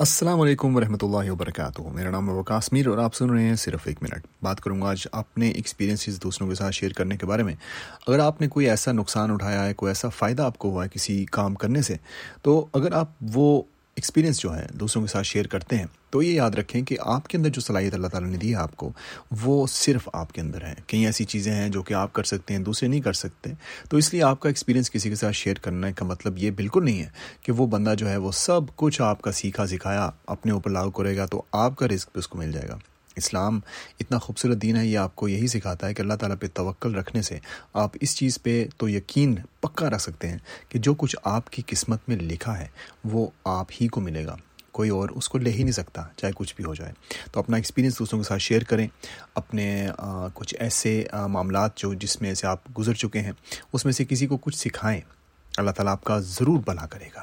السلام علیکم ورحمۃ اللہ وبرکاتہ۔ میرا نام ہے وکاس میر اور آپ سن رہے ہیں صرف ایک منٹ۔ بات کروں گا آج اپنے ایکسپیرینسز دوسروں کے ساتھ شیئر کرنے کے بارے میں۔ اگر آپ نے کوئی ایسا نقصان اٹھایا ہے، کوئی ایسا فائدہ آپ کو ہوا ہے کسی کام کرنے سے، تو اگر آپ وہ ایکسپیرینس جو ہے دوسروں کے ساتھ شیئر کرتے ہیں، تو یہ یاد رکھیں کہ آپ کے اندر جو صلاحیت اللہ تعالیٰ نے دی ہے آپ کو، وہ صرف آپ کے اندر ہے کئی ایسی چیزیں ہیں جو کہ آپ کر سکتے ہیں، دوسرے نہیں کر سکتے۔ تو اس لیے آپ کا ایکسپیرینس کسی کے ساتھ شیئر کرنے کا مطلب یہ بالکل نہیں ہے کہ وہ بندہ جو ہے وہ سب کچھ آپ کا سیکھا سکھایا اپنے اوپر لاگو کرے گا تو آپ کا رزق بھی اس کو مل جائے گا۔ اسلام اتنا خوبصورت دین ہے، یہ آپ کو یہی سکھاتا ہے کہ اللہ تعالیٰ پہ توکل رکھنے سے آپ اس چیز پہ تو یقین پکا رکھ سکتے ہیں کہ جو کچھ آپ کی قسمت میں لکھا ہے، وہ آپ ہی کو ملے گا۔ کوئی اور اس کو لے ہی نہیں سکتا، چاہے کچھ بھی ہو جائے۔ تو اپنا ایکسپیرینس دوسروں کے ساتھ شیئر کریں۔ اپنے کچھ ایسے معاملات جو جس میں سے آپ گزر چکے ہیں، اس میں سے کسی کو کچھ سکھائیں۔ اللہ تعالیٰ آپ کا ضرور بنا کرے گا۔